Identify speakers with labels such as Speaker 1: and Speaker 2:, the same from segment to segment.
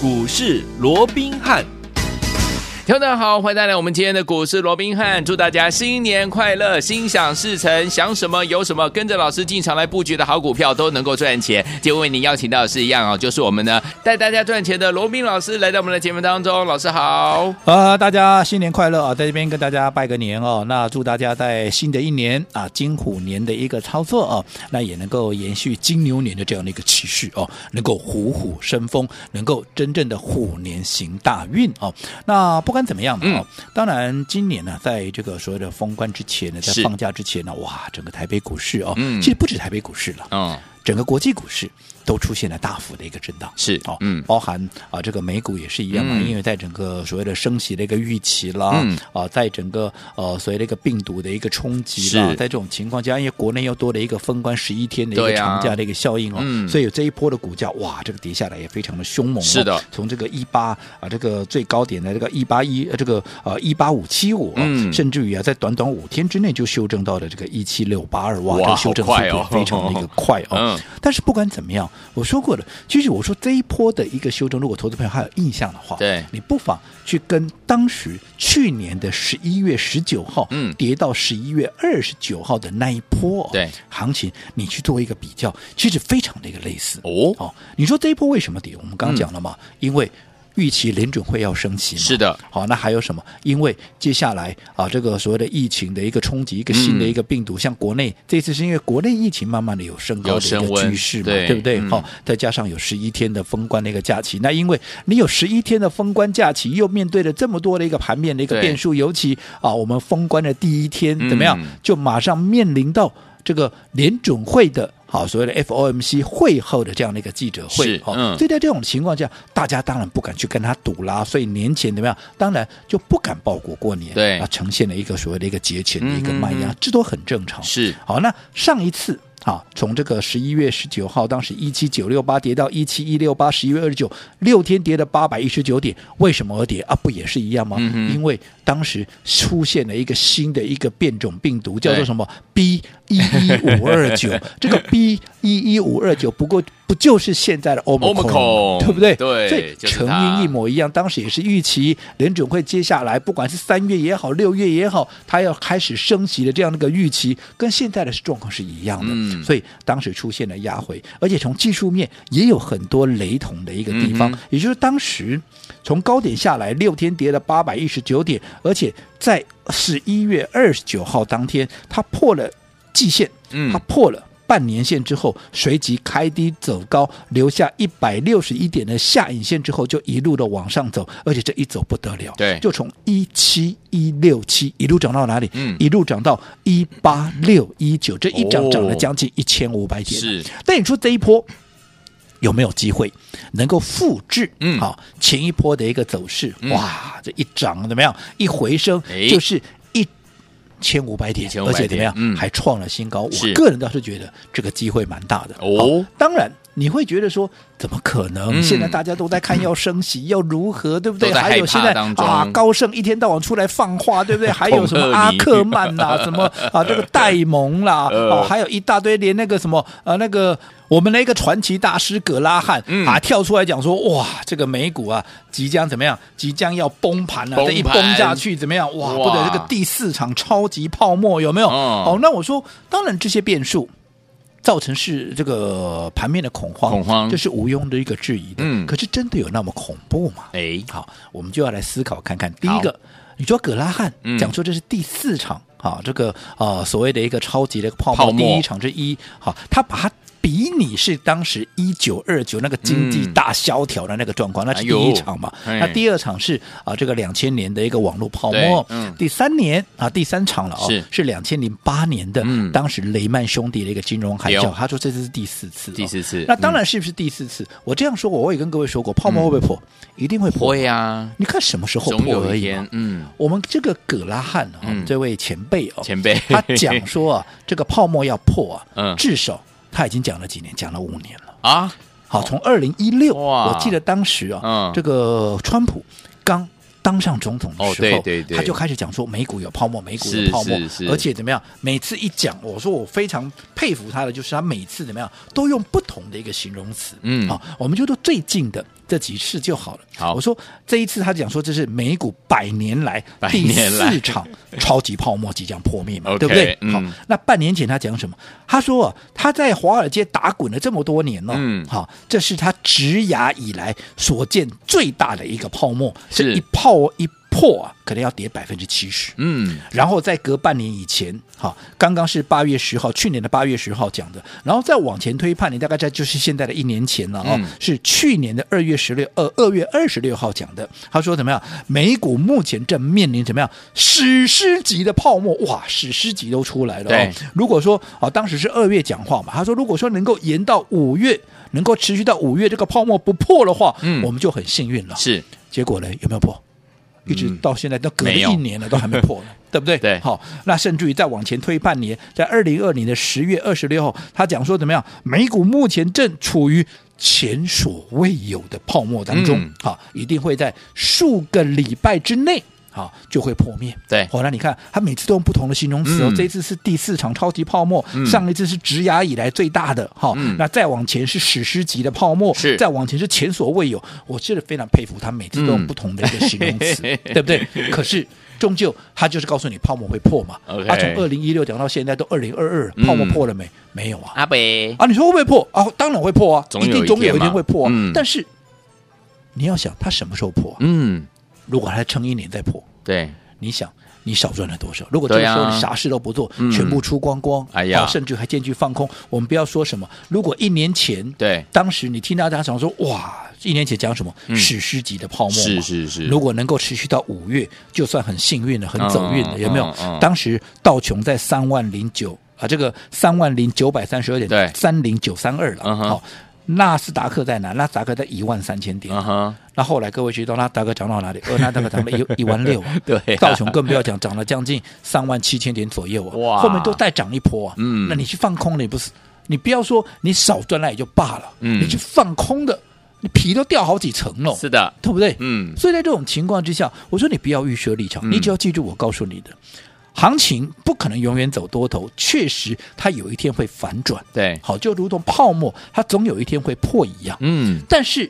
Speaker 1: 股市罗
Speaker 2: 宾汉。听众好，欢迎带来我们今天的股市罗宾汉，祝大家新年快乐，心想事成，想什么有什么，跟着老师进场来布局的好股票都能够赚钱。今天为您邀请到的是一样哦，就是我们呢带大家赚钱的罗宾老师来到我们的节目当中，老师好。
Speaker 3: 呃，大家新年快乐啊，在这边跟大家拜个年哦。那祝大家在新的一年啊，金虎年的一个操作哦，那也能够延续金牛年的这样的一个气势哦，能够虎虎生风，能够真正的虎年行大运哦。那不管。怎么样的哦？嗯、当然，今年呢，在这个所谓的封关之前呢，在放假之前呢，哇，整个台北股市哦，嗯、其实不止台北股市了，嗯，整个国际股市。都出现了大幅的一个震荡，是哦，嗯，包含啊这个美股也是一样因为在整个所谓的升息的一个预期啦，嗯、啊，在整个呃所谓的一个病毒的一个冲击啦，在这种情况下，因为国内又多了一个封关十一天的一个长假的一个效应哦，所以有这一波的股价哇，这个跌下来也非常的凶猛，哦，是的，从这个一八啊这个最高点的这个一八一这个呃一八五七五，嗯，甚至于啊在短短五天之内就修正到了这个一七六八二，哇，这个修正速度非常的一个快哦，嗯，但是不管怎么样。我说过了，其实我说这一波的一个修正，如果投资朋友还有印象的话，对，你不妨去跟当时去年的十一月十九号，嗯，跌到十一月二十九号的那一波，对，行情你去做一个比较，其实非常的一个类似哦。哦，你说这一波为什么跌？我们刚刚讲了嘛，嗯、因为。预期联准会要升息，是的。好，那还有什么？因为接下来啊，这个所谓的疫情的一个冲击，一个新的一个病毒，嗯、像国内这次是因为国内疫情慢慢的有升高的一个趋势嘛，对，对不对？好、嗯，再加上有十一天的封关的一个假期，那因为你有十一天的封关假期，又面对了这么多的一个盘面的一个变数，尤其啊，我们封关的第一天怎么样，嗯、就马上面临到这个联准会的。好，所谓的 FOMC 会后的这样的一个记者会，好，嗯、所以在这种情况下，大家当然不敢去跟他赌啦。所以年前怎么样？当然就不敢报国过年，对啊，呈现了一个所谓的一个节前的一个卖压，嗯、这都很正常。是，好，那上一次。好，从这个十一月十九号，当时一七九六八跌到一七一六八，十一月二十九，六天跌了八百一十九点，为什么而跌啊？不也是一样吗？嗯、因为当时出现了一个新的一个变种病毒，叫做什么 B 一一五二九，这个 B 一一五二九，不过。不就是现在的 Omicron，对不对？对，所以成因一模一样。当时也是预期联准会接下来，不管是三月也好，六月也好，它要开始升级的这样的一个预期，跟现在的状况是一样的。嗯，所以当时出现了压回，而且从技术面也有很多雷同的一个地方。嗯、也就是当时从高点下来，六天跌了八百一十九点，而且在十一月二十九号当天，它破了季线，嗯，它破了。半年线之后，随即开低走高，留下一百六十一点的下影线之后，就一路的往上走，而且这一走不得了，对，就从一七一六七一路涨到哪里？嗯，一路涨到一八六一九，这一涨涨了将近一千五百点。是，但你说这一波有没有机会能够复制？嗯，好，前一波的一个走势，嗯、哇，这一涨怎么样？一回升就是。千五百点，而且怎么样？嗯、还创了新高。我个人倒是觉得这个机会蛮大的。哦，当然你会觉得说，怎么可能？嗯、现在大家都在看要升息，嗯、要如何，对不对？还有现在啊，高盛一天到晚出来放话，对不对？还有什么 阿克曼呐、啊，什么啊，这个戴蒙啦，哦、啊，还有一大堆，连那个什么啊，那个。我们的一个传奇大师葛拉汉啊，跳出来讲说，哇，这个美股啊，即将怎么样？即将要崩盘了，这一崩下去怎么样？哇，不得这个第四场超级泡沫有没有？哦，那我说，当然这些变数造成是这个盘面的恐慌，恐慌，这是毋庸的一个质疑的。嗯，可是真的有那么恐怖吗？哎，好，我们就要来思考看看。第一个，你说葛拉汉讲说这是第四场啊，这个啊所谓的一个超级的一个泡沫，第一场之一，好，他把它。比你是当时一九二九那个经济大萧条的那个状况，嗯、那是第一场嘛？哎、那第二场是啊，这个两千年的一个网络泡沫。嗯、第三年啊，第三场了哦，是两千零八年的，嗯、当时雷曼兄弟的一个金融海啸。他说这次是第四次，第四次。那当然是不是第四次？嗯、我这样说过，我也跟各位说过，泡沫会不会破？嗯、一定会破呀！啊、你看什么时候破而已。嗯，我们这个葛拉汉啊，嗯、这位前辈哦，前辈他讲说啊，这个泡沫要破啊，嗯，至少。他已经讲了几年，讲了五年了啊！好，从二零一六，我记得当时啊，嗯、这个川普刚当上总统的时候，
Speaker 2: 哦对对对
Speaker 3: 他就开始讲说美股有泡沫，美股
Speaker 2: 是
Speaker 3: 有泡沫而且怎么样？每次一讲，我说我非常佩服他的，就是他每次怎么样都用不同的一个形容词。
Speaker 2: 嗯
Speaker 3: 好，我们就说最近的这几次就好了。
Speaker 2: 好
Speaker 3: 我说这一次他讲说这是美股百年来
Speaker 2: 百
Speaker 3: 第四场超级泡沫即将破灭嘛，对不对？
Speaker 2: 嗯
Speaker 3: 好，那半年前他讲什么？他说啊，他在华尔街打滚了这么多年了，
Speaker 2: 嗯
Speaker 3: 好，这是他职涯以来所见最大的一个泡沫，
Speaker 2: 是
Speaker 3: 这一泡一破啊，可能要跌百分之七十。
Speaker 2: 嗯，
Speaker 3: 然后再隔半年以前，哈，刚刚是八月十号，去年的八月十号讲的，然后再往前推半年，大概在就是现在的一年前了哦，
Speaker 2: 嗯
Speaker 3: 是去年的二月十六，二二月二十六号讲的。他说怎么样？美股目前正面临怎么样史诗级的泡沫？哇，史诗级都出来了、哦。
Speaker 2: 对，
Speaker 3: 如果说啊，当时是二月讲话嘛，他说如果说能够延到五月，能够持续到五月，这个泡沫不破的话，
Speaker 2: 嗯
Speaker 3: 我们就很幸运了。
Speaker 2: 是
Speaker 3: 结果呢，有没有破？一直到现在都隔了一年了，都还没破呢，对不对？
Speaker 2: 对
Speaker 3: 好，那甚至于再往前推半年，在二零二零的十月二十六号，他讲说怎么样？美股目前正处于前所未有的泡沫当中
Speaker 2: 嗯，
Speaker 3: 好、一定会在数个礼拜之内。好，就会破灭。
Speaker 2: 对
Speaker 3: 好，那你看，他每次都用不同的形容词哦。
Speaker 2: 嗯
Speaker 3: 这一次是第四场超级泡沫，
Speaker 2: 嗯
Speaker 3: 上一次是直牙以来最大的。好、
Speaker 2: 嗯
Speaker 3: 那再往前是史诗级的泡沫，
Speaker 2: 是
Speaker 3: 再往前是前所未有。我真的非常佩服他，每次都用
Speaker 2: 嗯
Speaker 3: 不同的一个形容词，对不对？可是终究他就是告诉你泡沫会破嘛。他从二零一六讲到现在都二零二二，
Speaker 2: 嗯
Speaker 3: 泡沫破了没？没有啊。
Speaker 2: 阿北
Speaker 3: 啊，你说会不会破啊？当然会破啊，
Speaker 2: 一
Speaker 3: 定总有一
Speaker 2: 天
Speaker 3: 会破但是你要想，他什么时候破啊？
Speaker 2: 嗯，
Speaker 3: 如果还撑一年再破，
Speaker 2: 对，
Speaker 3: 你想，你少赚了多少？如果这个时候你啥事都不做，
Speaker 2: 嗯
Speaker 3: 全部出光光，
Speaker 2: 哎呀
Speaker 3: 好甚至还进去放空，我们不要说什么。如果一年前，
Speaker 2: 对
Speaker 3: 当时你听大家讲说，哇，一年前讲什么、
Speaker 2: 嗯
Speaker 3: 史诗级的泡沫，
Speaker 2: 是是是
Speaker 3: 如果能够持续到五月，就算很幸运了，很走运了，
Speaker 2: 嗯
Speaker 3: 有没有？当时道琼在三万零九啊，这个三万零九百三十二点，
Speaker 2: 对
Speaker 3: 三零九三二了，好。纳斯达克在哪？纳斯达克在一万三千
Speaker 2: 点。
Speaker 3: 那后来各位知道纳斯达克涨到哪里？呃，那大概涨了一 一万六啊，
Speaker 2: 对啊。
Speaker 3: 道琼更不要讲，涨了将近三万七千点左右啊，
Speaker 2: 哇。
Speaker 3: 后面都再涨一波啊，
Speaker 2: 嗯。
Speaker 3: 那你去放空了，你不是？你不要说你少赚那也就罢了，
Speaker 2: 嗯。
Speaker 3: 你去放空的，你皮都掉好几层了，
Speaker 2: 是的，
Speaker 3: 对不对？
Speaker 2: 嗯。
Speaker 3: 所以在这种情况之下，我说你不要预设立场，
Speaker 2: 嗯。
Speaker 3: 你只要记住我告诉你的，行情不可能永远走多头，确实它有一天会反转，
Speaker 2: 对，
Speaker 3: 好，就如同泡沫，它总有一天会破一样。
Speaker 2: 嗯。
Speaker 3: 但是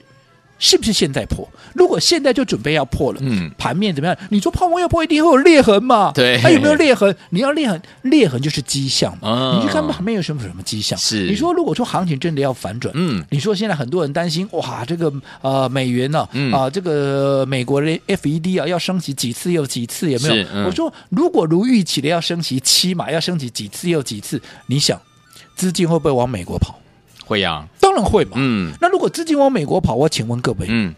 Speaker 3: 是不是现在破？如果现在就准备要破了，
Speaker 2: 嗯
Speaker 3: 盘面怎么样？你说泡沫要破，一定会有裂痕嘛？
Speaker 2: 对
Speaker 3: 它有没有裂痕？你要裂痕，裂痕就是迹象嘛。
Speaker 2: 嗯
Speaker 3: 你去看盘面有什么什么迹象？
Speaker 2: 是
Speaker 3: 你说如果说行情真的要反转，
Speaker 2: 嗯
Speaker 3: 你说现在很多人担心，哇，这个呃美元呢、啊，
Speaker 2: 嗯
Speaker 3: 啊，这个美国的 FED 啊要升级几次又几次，有没有？
Speaker 2: 嗯
Speaker 3: 我说如果如预期的要升级七码，要升级几次又几次，你想资金会不会往美国跑？
Speaker 2: 会呀，
Speaker 3: 当然会嘛。
Speaker 2: 嗯
Speaker 3: 那如果资金往美国跑，我请问各位，
Speaker 2: 嗯，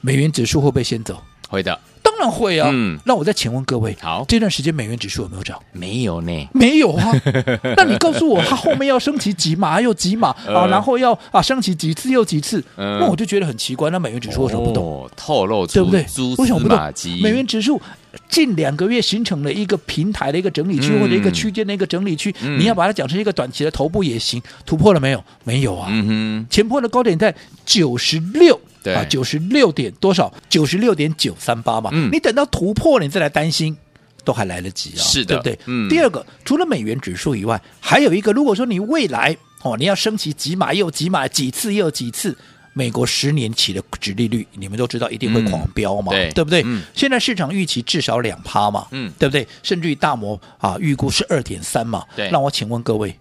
Speaker 3: 美元指数会不会先走？
Speaker 2: 会的，
Speaker 3: 当然会啊。
Speaker 2: 嗯
Speaker 3: 那我再请问各位，
Speaker 2: 好
Speaker 3: 这段时间美元指数有没有涨？
Speaker 2: 没有呢，
Speaker 3: 没有啊。那你告诉我，它后面要升起几码又几码 啊？
Speaker 2: 呃
Speaker 3: 然后要啊升起几次又几次？
Speaker 2: 嗯
Speaker 3: 那我就觉得很奇怪。那美元指数为什么不动？
Speaker 2: 哦透露出
Speaker 3: 对不对
Speaker 2: 蛛？
Speaker 3: 为什么不
Speaker 2: 丝
Speaker 3: 马
Speaker 2: 动？？
Speaker 3: 美元指数近两个月形成了一个平台的一个整理区，
Speaker 2: 嗯
Speaker 3: 或者一个区间的一个整理区。
Speaker 2: 嗯
Speaker 3: 你要把它讲成一个短期的头部也行，突破了没有？没有啊。
Speaker 2: 嗯
Speaker 3: 前波的高点在九十六，
Speaker 2: 对
Speaker 3: 啊，九十六点多少？九十六点九三八嘛。
Speaker 2: 嗯
Speaker 3: 你等到突破了，你再来担心，都还来得及啊，
Speaker 2: 是的
Speaker 3: 对不对？
Speaker 2: 嗯
Speaker 3: 第二个，除了美元指数以外，还有一个，如果说你未来哦，你要升息几码又几码，几次又几次。美国十年期的殖利率，你们都知道一定会狂飙嘛，
Speaker 2: 嗯对
Speaker 3: 对不对？
Speaker 2: 嗯
Speaker 3: 现在市场预期至少两趴嘛，
Speaker 2: 嗯
Speaker 3: 对不对？甚至于大摩啊预估是二点三嘛，
Speaker 2: 对
Speaker 3: 那我请问各位，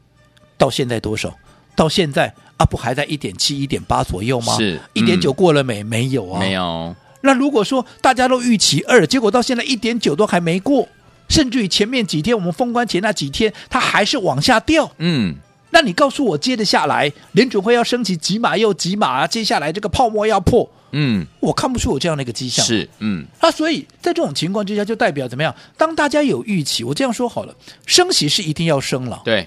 Speaker 3: 到现在多少？到现在啊，不还在一点七、一点八左右吗？
Speaker 2: 是
Speaker 3: 一点九过了没？没有啊，
Speaker 2: 没。有，
Speaker 3: 那如果说大家都预期二，结果到现在一点九都还没过，甚至于前面几天我们封关前那几天，它还是往下掉。
Speaker 2: 嗯
Speaker 3: 那你告诉我，接着下来联准会要升级几码又几码啊？接下来这个泡沫要破，
Speaker 2: 嗯
Speaker 3: 我看不出有这样的一个迹象。
Speaker 2: 是嗯
Speaker 3: 那所以在这种情况之下，就代表怎么样？当大家有预期，我这样说好了，升息是一定要升了，
Speaker 2: 对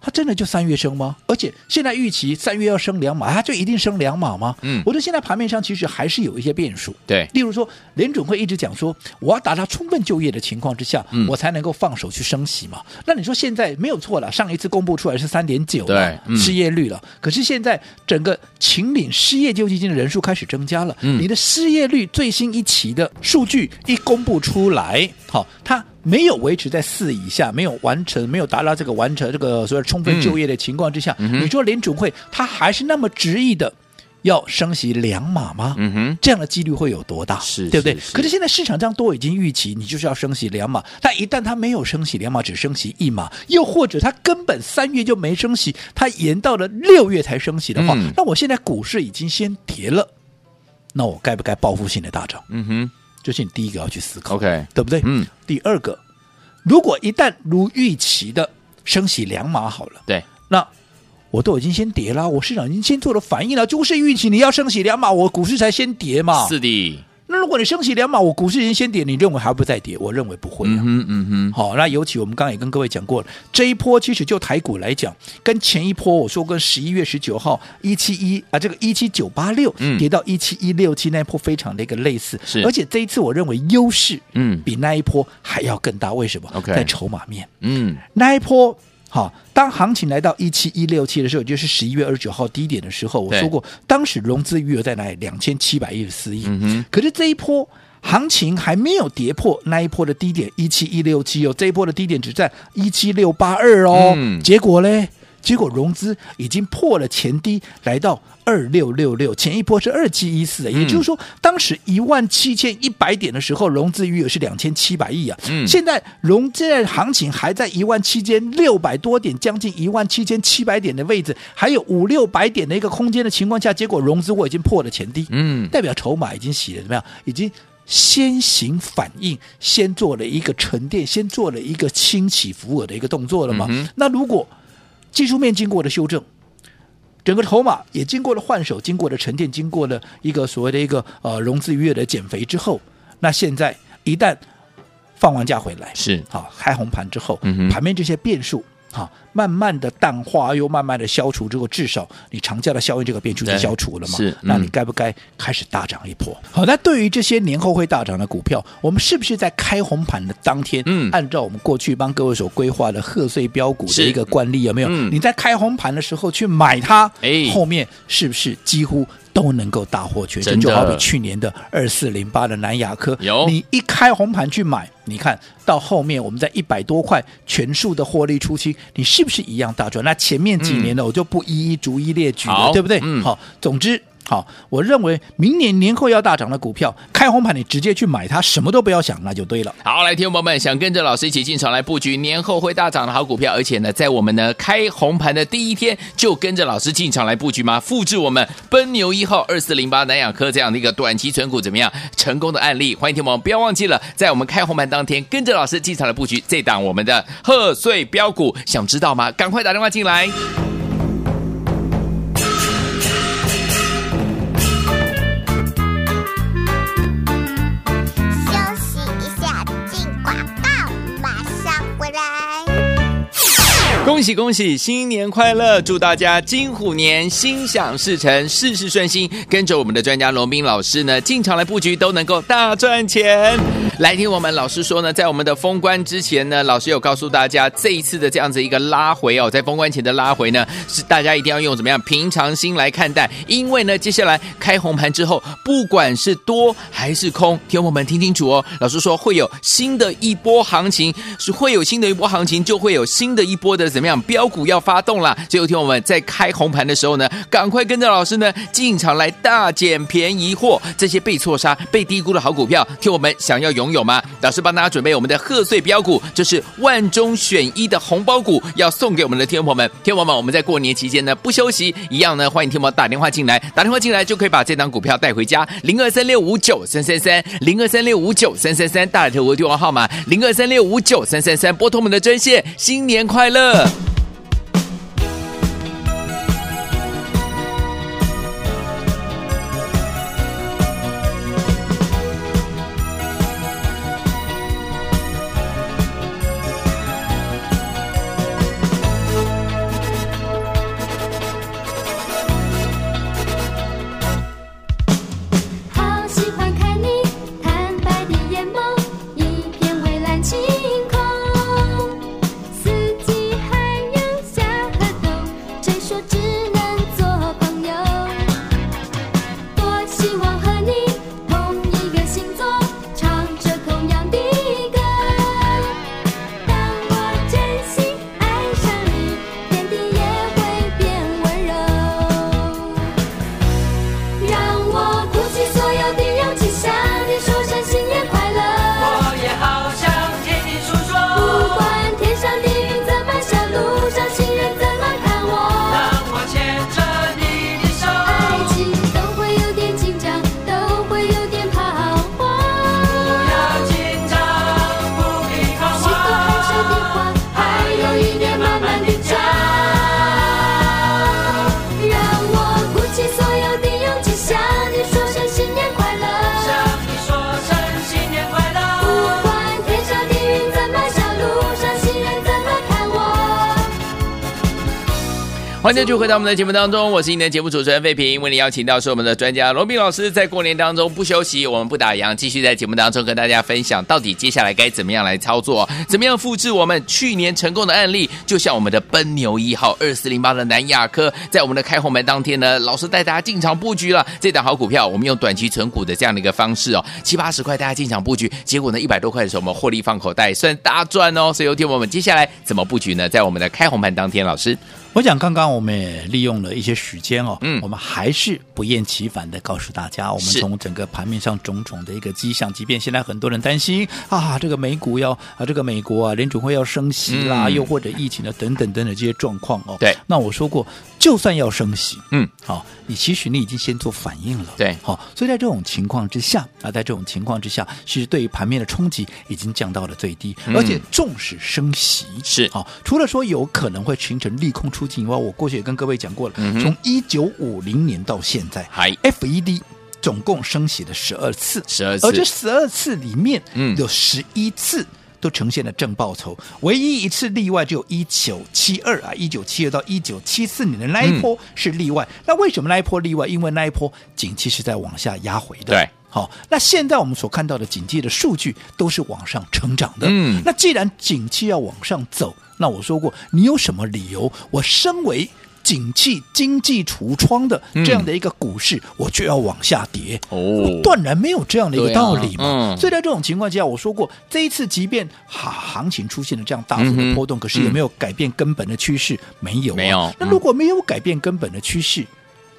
Speaker 3: 它真的就三月升吗？而且现在预期三月要升两码，它就一定升两码吗？
Speaker 2: 嗯，
Speaker 3: 我觉得现在盘面上其实还是有一些变数。
Speaker 2: 对，
Speaker 3: 例如说联准会一直讲说，我要达到充分就业的情况之下，
Speaker 2: 嗯、
Speaker 3: 我才能够放手去升息嘛。那你说现在没有错了，上一次公布出来是三点九，对，嗯、失业率了。可是现在整个秦岭失业救济金的人数开始增加了，嗯、你的失业率最新一期的数据一公布出来，好，它。没有维持在四以下，没有完成，没有达到这个完成这个所谓充分就业的情况之下，嗯、你说联准会他还是那么执意的要升息两码吗？嗯哼，这样的几率会有多大？是，对不对？可是现在市场上都已经预期，你就是要升息两码。但一旦他没有升息两码，只升息一码，又或者他根本三月就没升息，他延到了六月才升息的话，嗯、那我现在股市已经先跌了，那我该不该报复性的大涨？嗯哼。这是你第一个要去思考
Speaker 2: ，OK，
Speaker 3: 对不对？嗯。第二个，如果一旦如预期的升息两码好了，
Speaker 2: 对，
Speaker 3: 那我都已经先跌了，我市场已经先做了反应了，就是预期你要升息两码，我股市才先跌嘛。
Speaker 2: 是的。
Speaker 3: 那如果你升息两码，我股市已经先跌，你认为还不再跌？我认为不会、啊。嗯哼，嗯哼。好，那尤其我们刚刚也跟各位讲过了，这一波其实就台股来讲，跟前一波我说跟十一月十九号一七一啊，这个一七九八六跌到一七一六七那一波非常的一个类似。是，而且这一次我认为优势嗯比那一波还要更大。为什么？OK，在筹码面。嗯，那一波。好，当行情来到一七一六七的时候，就是十一月二十九号低点的时候，我说过，当时融资余额在哪里？两千七百一十四亿。嗯哼。可是这一波行情还没有跌破那一波的低点一七一六七哦，这一波的低点只在一七六八二哦。嗯。结果嘞？结果融资已经破了前低，来到二六六六，前一波是二七一四，也就是说，当时一万七千一百点的时候，融资余额是两千七百亿啊。嗯，现在融资的行情还在一万七千六百多点，将近一万七千七百点的位置，还有五六百点的一个空间的情况下，结果融资我已经破了前低，嗯，代表筹码已经洗了，怎么样？已经先行反应，先做了一个沉淀，先做了一个轻起伏额的一个动作了嘛？嗯、那如果技术面经过了修正，整个筹码也经过了换手，经过了沉淀，经过了一个所谓的一个呃融资余额的减肥之后，那现在一旦放完假回来，
Speaker 2: 是
Speaker 3: 好开红盘之后，嗯，盘面这些变数。好，慢慢的淡化，又慢慢的消除之后，至少你长假的效应这个变数就消除了嘛？是，嗯、那你该不该开始大涨一波？好，那对于这些年后会大涨的股票，我们是不是在开红盘的当天，嗯，按照我们过去帮各位所规划的贺岁标股的一个惯例，有没有？嗯、你在开红盘的时候去买它，哎，后面是不是几乎都能够大获全胜？就好比去年的二四零八的南亚科，有你一开红盘去买。你看到后面，我们在一百多块全数的获利出清，你是不是一样大赚？那前面几年呢，我就不一一逐一列举了，对不对？嗯，好，总之。好，我认为明年年后要大涨的股票，开红盘你直接去买它，什么都不要想，那就对了。
Speaker 2: 好，来，听众朋友们，想跟着老师一起进场来布局年后会大涨的好股票，而且呢，在我们呢开红盘的第一天就跟着老师进场来布局吗？复制我们奔牛一号二四零八南亚科这样的一个短期存股怎么样成功的案例？欢迎听众朋友不要忘记了，在我们开红盘当天跟着老师进场来布局这档我们的贺岁标股，想知道吗？赶快打电话进来。恭喜恭喜，新年快乐！祝大家金虎年心想事成，事事顺心。跟着我们的专家罗斌老师呢，进场来布局都能够大赚钱。来听我们老师说呢，在我们的封关之前呢，老师有告诉大家，这一次的这样子一个拉回哦，在封关前的拉回呢，是大家一定要用怎么样平常心来看待，因为呢，接下来开红盘之后，不管是多还是空，听我们听清楚哦。老师说会有新的一波行情，是会有新的一波行情，就会有新的一波的。怎么样？标股要发动了，最后听我们在开红盘的时候呢，赶快跟着老师呢进场来大捡便宜货。这些被错杀、被低估的好股票，听我们想要拥有吗？老师帮大家准备我们的贺岁标股，就是万中选一的红包股，要送给我们的听众朋友们。听众朋友们，我们在过年期间呢不休息，一样呢欢迎听我们打电话进来，打电话进来就可以把这档股票带回家。零二三六五九三三三，零二三六五九三三三，大头的电话号码零二三六五九三三三，拨通我们的专线，新年快乐。Yeah. 欢迎继续回到我们的节目当中，我是您的节目主持人费平，为您邀请到是我们的专家罗宾老师，在过年当中不休息，我们不打烊，继续在节目当中跟大家分享，到底接下来该怎么样来操作，怎么样复制我们去年成功的案例，就像我们的奔牛一号二四零八的南亚科，在我们的开红盘当天呢，老师带大家进场布局了这档好股票，我们用短期存股的这样的一个方式哦，七八十块大家进场布局，结果呢一百多块的时候我们获利放口袋，算大赚哦，所以有听我们接下来怎么布局呢？在我们的开红盘当天，老师。
Speaker 3: 我想刚刚我们也利用了一些时间哦，
Speaker 2: 嗯，
Speaker 3: 我们还是不厌其烦的告诉大家，我们从整个盘面上种种的一个迹象，即便现在很多人担心啊，这个美股要啊，这个美国啊，联储会要升息啦，嗯、又或者疫情的等等等等这些状况哦，
Speaker 2: 对，
Speaker 3: 那我说过，就算要升息，
Speaker 2: 嗯，
Speaker 3: 好、哦，你其实你已经先做反应了，
Speaker 2: 对，
Speaker 3: 好、哦，所以在这种情况之下啊，在这种情况之下，其实对于盘面的冲击已经降到了最低，嗯、而且纵使升息
Speaker 2: 是。
Speaker 3: 好、哦，除了说有可能会形成利空出尽以外，我过去。也跟各位讲过了，嗯、从一九五零年到现在，FED 总共升息了十二次，
Speaker 2: 十二次，
Speaker 3: 而这十二次里面，
Speaker 2: 嗯，
Speaker 3: 有十一次都呈现了正报酬，嗯、唯一一次例外，就有一九七二啊，一九七二到一九七四年的那一波是例外。嗯、那为什么那一波例外？因为那一波景气是在往下压回的。
Speaker 2: 对，
Speaker 3: 好，那现在我们所看到的景气的数据都是往上成长的。
Speaker 2: 嗯，
Speaker 3: 那既然景气要往上走，那我说过，你有什么理由？我身为景气经济橱窗的这样的一个股市，嗯、我就要往下跌
Speaker 2: 哦，
Speaker 3: 断然没有这样的一个道理嘛。
Speaker 2: 啊嗯、
Speaker 3: 所以在这种情况下，我说过，这一次即便行行情出现了这样大幅的波动，嗯、可是有没有改变根本的趋势？没有、啊，
Speaker 2: 没有。
Speaker 3: 那如果没有改变根本的趋势，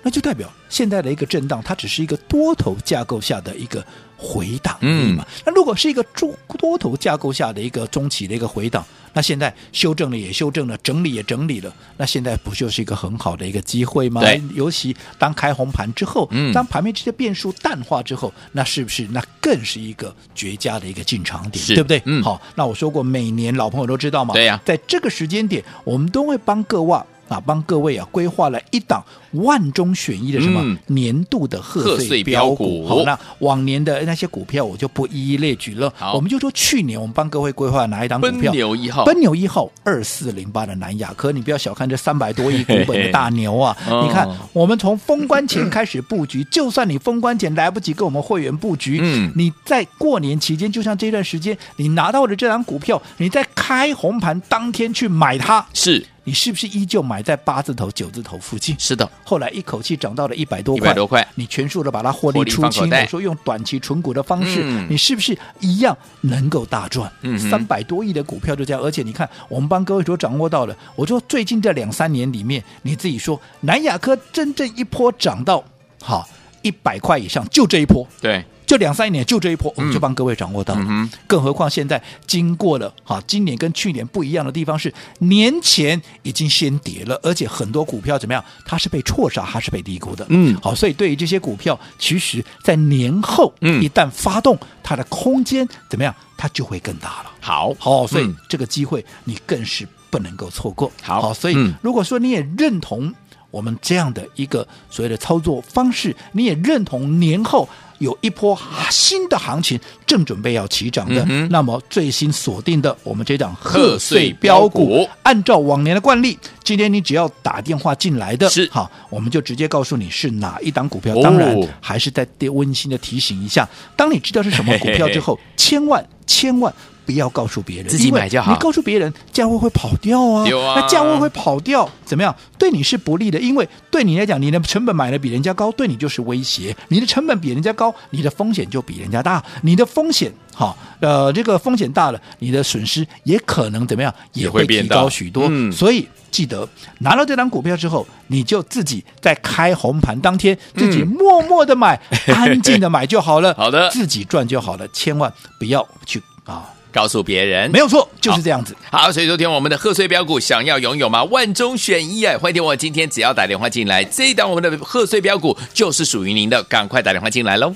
Speaker 3: 那就代表现在的一个震荡，它只是一个多头架构下的一个回档嗯嘛。嗯、那如果是一个多多头架构下的一个中期的一个回档，那现在修正了也修正了，整理也整理了，那现在不就是一个很好的一个机会吗？
Speaker 2: 对，
Speaker 3: 尤其当开红盘之后，
Speaker 2: 嗯，
Speaker 3: 当盘面这些变数淡化之后，那是不是那更是一个绝佳的一个进场
Speaker 2: 点，
Speaker 3: 对不对？
Speaker 2: 嗯，
Speaker 3: 好，那我说过，每年老朋友都知道嘛，
Speaker 2: 对呀、啊，
Speaker 3: 在这个时间点，我们都会帮各位。啊，帮各位啊规划了一档万中选一的什么、嗯、年度的贺岁标股。好，那往年的那些股票我就不一一列举了。
Speaker 2: 好，
Speaker 3: 我们就说去年我们帮各位规划哪一档股票？
Speaker 2: 奔牛一号，
Speaker 3: 奔牛一号二四零八的南亚科，你不要小看这三百多亿股本的 大牛啊！
Speaker 2: 嘿 嘿
Speaker 3: 你看，我们从封关前开始布局，就算你封关前来不及跟我们会员布局，
Speaker 2: 嗯，
Speaker 3: 你在过年期间，就像这段时间，你拿到的这档股票，你在开红盘当天去买它，
Speaker 2: 是。
Speaker 3: 你是不是依旧买在八字头、九字头附近？
Speaker 2: 是的。后
Speaker 3: 来一口气涨到了一百多块，
Speaker 2: 一百多块，
Speaker 3: 你全数的把它获利出清。我说用短期存股的方式，
Speaker 2: 嗯、
Speaker 3: 你是不是一样能够大赚？
Speaker 2: 嗯，
Speaker 3: 三百多亿的股票就这样。而且你看，我们帮各位所掌握到的，我说最近这两三年里面，你自己说南亚科真正一波涨到好一百块以上，就这一波。
Speaker 2: 对。
Speaker 3: 就两三年，就这一波，我们就帮各位掌握到了。
Speaker 2: 嗯、
Speaker 3: 更何况现在经过了哈，今年跟去年不一样的地方是，年前已经先跌了，而且很多股票怎么样？它是被错杀，它是被低估的。
Speaker 2: 嗯，
Speaker 3: 好，所以对于这些股票，其实在年后一旦发动，嗯、它的空间怎么样？它就会更大了。
Speaker 2: 好，
Speaker 3: 好，所以、
Speaker 2: 嗯、
Speaker 3: 这个机会你更是不能够错过。
Speaker 2: 好，
Speaker 3: 好，所以、嗯、如果说你也认同我们这样的一个所谓的操作方式，你也认同年后。有一波新的行情正准备要起涨的，
Speaker 2: 嗯、
Speaker 3: 那么最新锁定的我们这档贺岁标股，按照往年的惯例，今天你只要打电话进来的，
Speaker 2: 是
Speaker 3: 好，我们就直接告诉你是哪一档股票。当然，还是再温馨的提醒一下，当你知道是什么股票之后，嘿嘿千万千万。不要告诉别人，
Speaker 2: 自己买就好。
Speaker 3: 你告诉别人，价位会跑掉啊！
Speaker 2: 啊
Speaker 3: 那价位会跑掉，怎么样？对你是不利的，因为对你来讲，你的成本买的比人家高，对你就是威胁。你的成本比人家高，你的风险就比人家大。你的风险，好，呃，这个风险大了，你的损失也可能怎么样？也会提高许多。
Speaker 2: 嗯、
Speaker 3: 所以记得拿到这张股票之后，你就自己在开红盘当天，自己默默的买，嗯、安静的买就好了。
Speaker 2: 好的，
Speaker 3: 自己赚就好了，千万不要去啊。
Speaker 2: 告诉别人
Speaker 3: 没有错，就是这样子。
Speaker 2: 好，好，所以昨天我们的贺岁标股想要拥有吗？万中选一哎！欢迎听我今天只要打电话进来，这一档我们的贺岁标股就是属于您的，赶快打电话进来喽。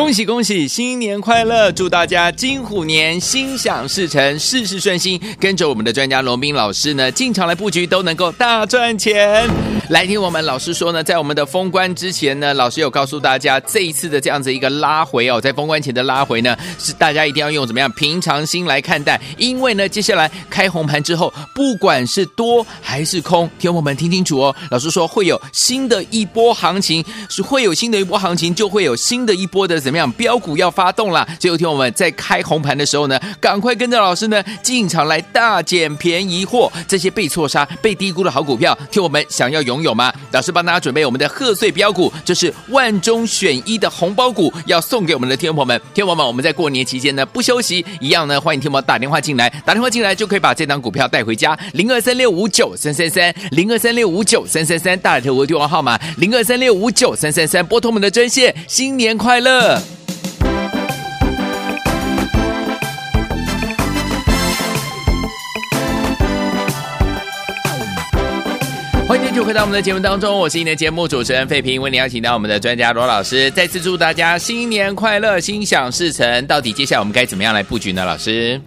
Speaker 2: 恭喜恭喜，新年快乐！祝大家金虎年心想事成，事事顺心。跟着我们的专家罗宾老师呢，进场来布局都能够大赚钱。来听我们老师说呢，在我们的封关之前呢，老师有告诉大家，这一次的这样子一个拉回哦，在封关前的拉回呢，是大家一定要用怎么样平常心来看待，因为呢，接下来开红盘之后，不管是多还是空，听我们听清楚哦。老师说会有新的一波行情，是会有新的一波行情，就会有新的一波的怎么样标股要发动了。最后听我们在开红盘的时候呢，赶快跟着老师呢进场来大捡便宜货，这些被错杀、被低估的好股票，听我们想要拥有吗？老师帮大家准备我们的贺岁标股，这是万中选一的红包股，要送给我们的听众朋友们。听众朋友们，我们在过年期间呢不休息，一样呢欢迎听我们打电话进来，打电话进来就可以把这档股票带回家。零二三六五九三三三，零二三六五九三三三，大来头我的电话号码零二三六五九三三三，拨通我们的专线，新年快乐。欢迎继续回到我们的节目当中，我是你的节目主持人费平，为你邀请到我们的专家罗老师，再次祝大家新年快乐，心想事成。到底接下来我们该怎么样来布局呢？老师？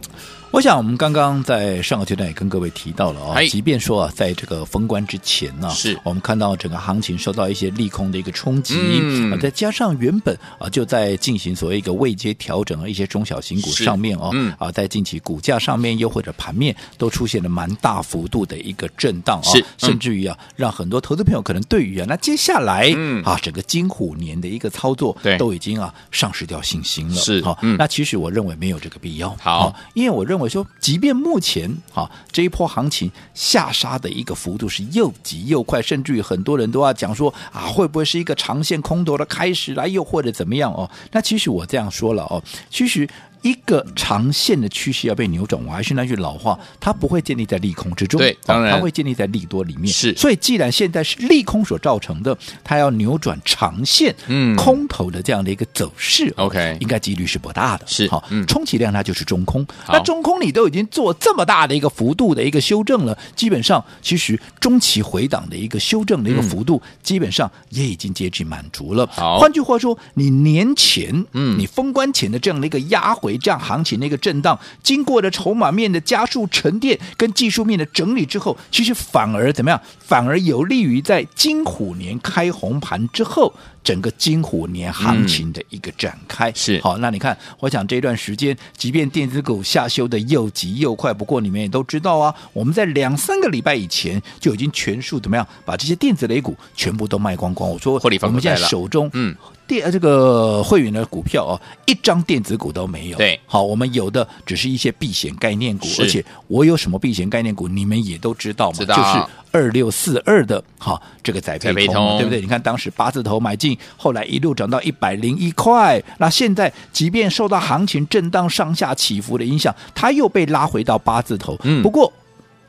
Speaker 3: 我想，我们刚刚在上个阶段也跟各位提到了啊、哦，即便说啊，在这个封关之前呢，是。我们看到整个行情受到一些利空的一个冲击，嗯，再加上原本啊就在进行所谓一个位阶调整的一些中小型股上面哦，嗯，啊，在近期股价上面又或者盘面都出现了蛮大幅度的一个震荡啊、甚至于啊，让很多投资朋友可能对于啊，那接下来嗯。啊，整个金虎年的一个操作，对，都已经啊丧失掉信心了，是，好、嗯，那其实我认为没有这个必要，好，因为我认为。我说，即便目前啊这一波行情下杀的一个幅度是又急又快，甚至于很多人都要讲说啊，会不会是一个长线空头的开始来，又或者怎么样哦？那其实我这样说了哦，其实。一个长线的趋势要被扭转，我还是那句老话，它不会建立在利空之中，
Speaker 2: 对，当然，
Speaker 3: 它会建立在利多里面。
Speaker 2: 是，
Speaker 3: 所以既然现在是利空所造成的，它要扭转长线，嗯，空头的这样的一个走势
Speaker 2: ，OK，
Speaker 3: 应该几率是不大的。
Speaker 2: 是，
Speaker 3: 好，充其量它就是中空。那中空你都已经做这么大的一个幅度的一个修正了，基本上其实中期回档的一个修正的一个幅度，基本上也已经接近满足了。好，换句话说，你年前，嗯，你封关前的这样的一个压回。这样行情的一个震荡，经过了筹码面的加速沉淀跟技术面的整理之后，其实反而怎么样？反而有利于在金虎年开红盘之后，整个金虎年行情的一个展开。嗯、是好，那你看，我想这段时间，即便电子股下修的又急又快，不过你们也都知道啊，我们在两三个礼拜以前就已经全数怎么样，把这些电子雷股全部都卖光光。我说，我们现在手中嗯。电这个会员的股票哦，一张电子股都没有。对，好，我们有的只是一些避险概念股，而且我有什么避险概念股，你们也都知道嘛，就是二六四二的哈，这个载培通，对不对？你看当时八字头买进，后来一路涨到一百零一块，那现在即便受到行情震荡上下起伏的影响，它又被拉回到八字头。嗯，不过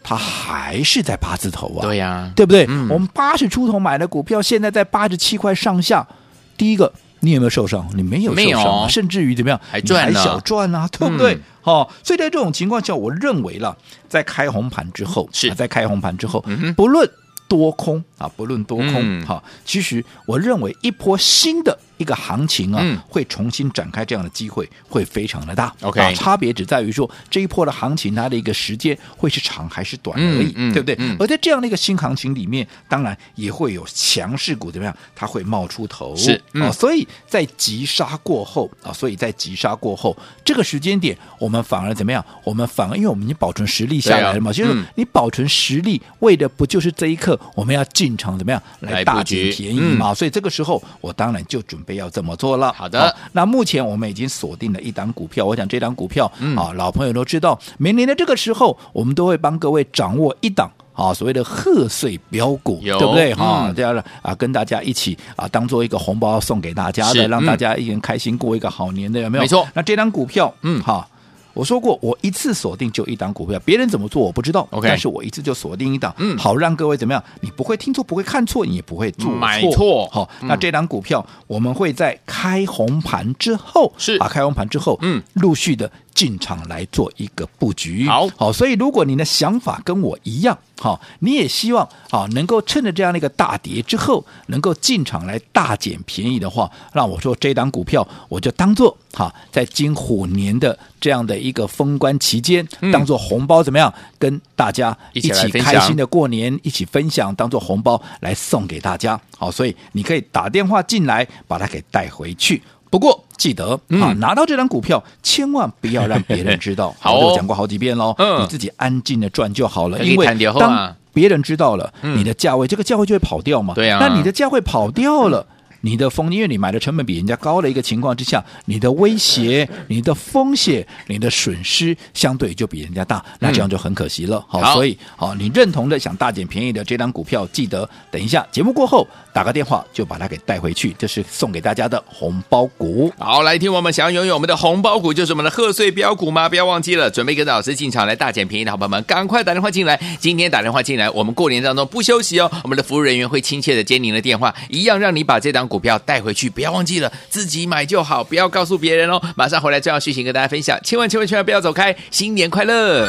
Speaker 3: 它还是在八字头啊，
Speaker 2: 对呀，
Speaker 3: 对不对？嗯，我们八十出头买的股票，现在在八十七块上下。第一个，你有没有受伤？你没有受伤，啊，甚至于怎么样？还赚还小赚啊，对不对？好，嗯哦，所以在这种情况下，我认为了，在开红盘之后，是，啊，在开红盘之后，嗯、不论多空啊，不论多空，哈，嗯，其实我认为一波新的。一个行情啊，嗯、会重新展开，这样的机会会非常的大。OK，啊，差别只在于说这一波的行情它的一个时间会是长还是短而已，对不对？嗯、而在这样的一个新行情里面，当然也会有强势股怎么样？它会冒出头。是、嗯、啊，所以在急杀过后啊，所以在急杀过后这个时间点，我们反而怎么样？我们反而因为我们已经保存实力下来了嘛，啊、就是你保存实力，为的不就是这一刻我们要进场怎么样来大捡便宜嘛？嗯、所以这个时候我当然就准备。要这么做了。好的，好，那目前我们已经锁定了一档股票。我想这档股票、嗯、啊，老朋友都知道，每年的这个时候，我们都会帮各位掌握一档啊，所谓的贺岁标股，对不对？哈、嗯，这样的啊，跟大家一起啊，当做一个红包送给大家的，让大家一人开心过一个好年的，有没有？没错。那这档股票，嗯，哈。我说过，我一次锁定就一档股票，别人怎么做我不知道。OK，但是我一次就锁定一档，嗯，好让各位怎么样？你不会听错，不会看错，你也不会做错。买错，好，那这档股票我们会在开红盘之后，是啊，开红盘之后，嗯，陆续的进场来做一个布局。
Speaker 2: 好，
Speaker 3: 好，所以如果你的想法跟我一样，好，你也希望啊能够趁着这样的一个大跌之后，能够进场来大捡便宜的话，那我说这档股票我就当做哈，在金虎年的这样的一个封关期间，嗯、当做红包怎么样，跟大家一起开心的过年，一起分享，当做红包来送给大家。好，所以你可以打电话进来，把它给带回去。不过记得、嗯、啊，拿到这张股票，千万不要让别人知道。好、哦，我讲过好几遍喽。嗯，你自己安静的赚就好了。因为当别人知道了你的价位，嗯、这个价位就会跑掉嘛。对啊。那你的价位跑掉了。你的风，因为你买的成本比人家高的一个情况之下，你的威胁、你的风险、你的损失相对就比人家大，那这样就很可惜了。好，所以好，你认同的想大捡便宜的这张股票，记得等一下节目过后打个电话就把它给带回去，这是送给大家的红包股。
Speaker 2: 好，来听我们想要拥有我们的红包股，就是我们的贺岁标股吗？不要忘记了，准备跟着老师进场来大捡便宜的好朋友们，赶快打电话进来。今天打电话进来，我们过年当中不休息哦，我们的服务人员会亲切的接您的电话，一样让你把这张股股票带回去，不要忘记了自己买就好，不要告诉别人哦。马上回来，重要讯息跟大家分享，千万千万千万不要走开，新年快乐！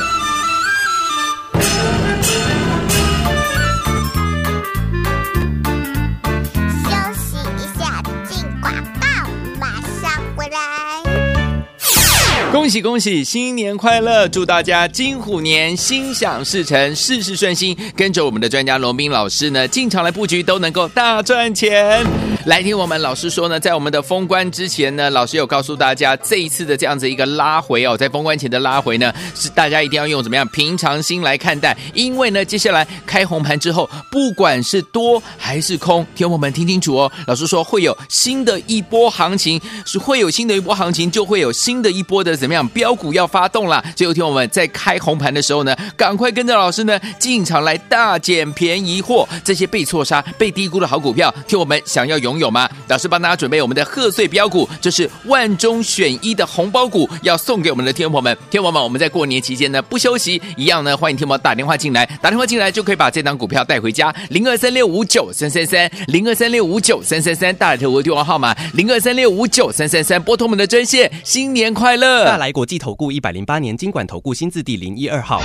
Speaker 2: 恭喜恭喜，新年快乐！祝大家金虎年心想事成，事事顺心。跟着我们的专家龙斌老师呢，进场来布局都能够大赚钱。来听我们老师说呢，在我们的封关之前呢，老师有告诉大家，这一次的这样子一个拉回哦，在封关前的拉回呢，是大家一定要用怎么样平常心来看待，因为呢，接下来开红盘之后，不管是多还是空，听我们听清楚哦。老师说会有新的一波行情，是会有新的一波行情，就会有新的一波的。怎么样？标股要发动了！最后听我们在开红盘的时候呢，赶快跟着老师呢进场来大捡便宜货。这些被错杀、被低估的好股票，听我们想要拥有吗？老师帮大家准备我们的贺岁标股，这是万中选一的红包股，要送给我们的听众朋友们。听众们，我们在过年期间呢不休息，一样呢欢迎听我们打电话进来，打电话进来就可以把这张股票带回家。零二三六五九三三三，零二三六五九三三三，大来头的电话号码零二三六五九三三三，拨通我们的专线。新年快乐！
Speaker 4: 大大来国际投顾一百零八年经管投顾新字第零一二号。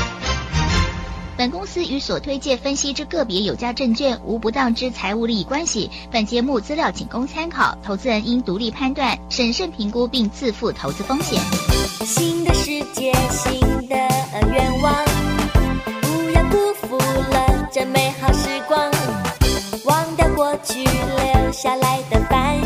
Speaker 5: 本公司与所推介分析之个别有价证券无不当之财务利益关系。本节目资料仅供参考，投资人应独立判断、审慎评估并自负投资风险。新的世界，新的愿望，不要辜负了这美好时光，忘掉过去留下来的烦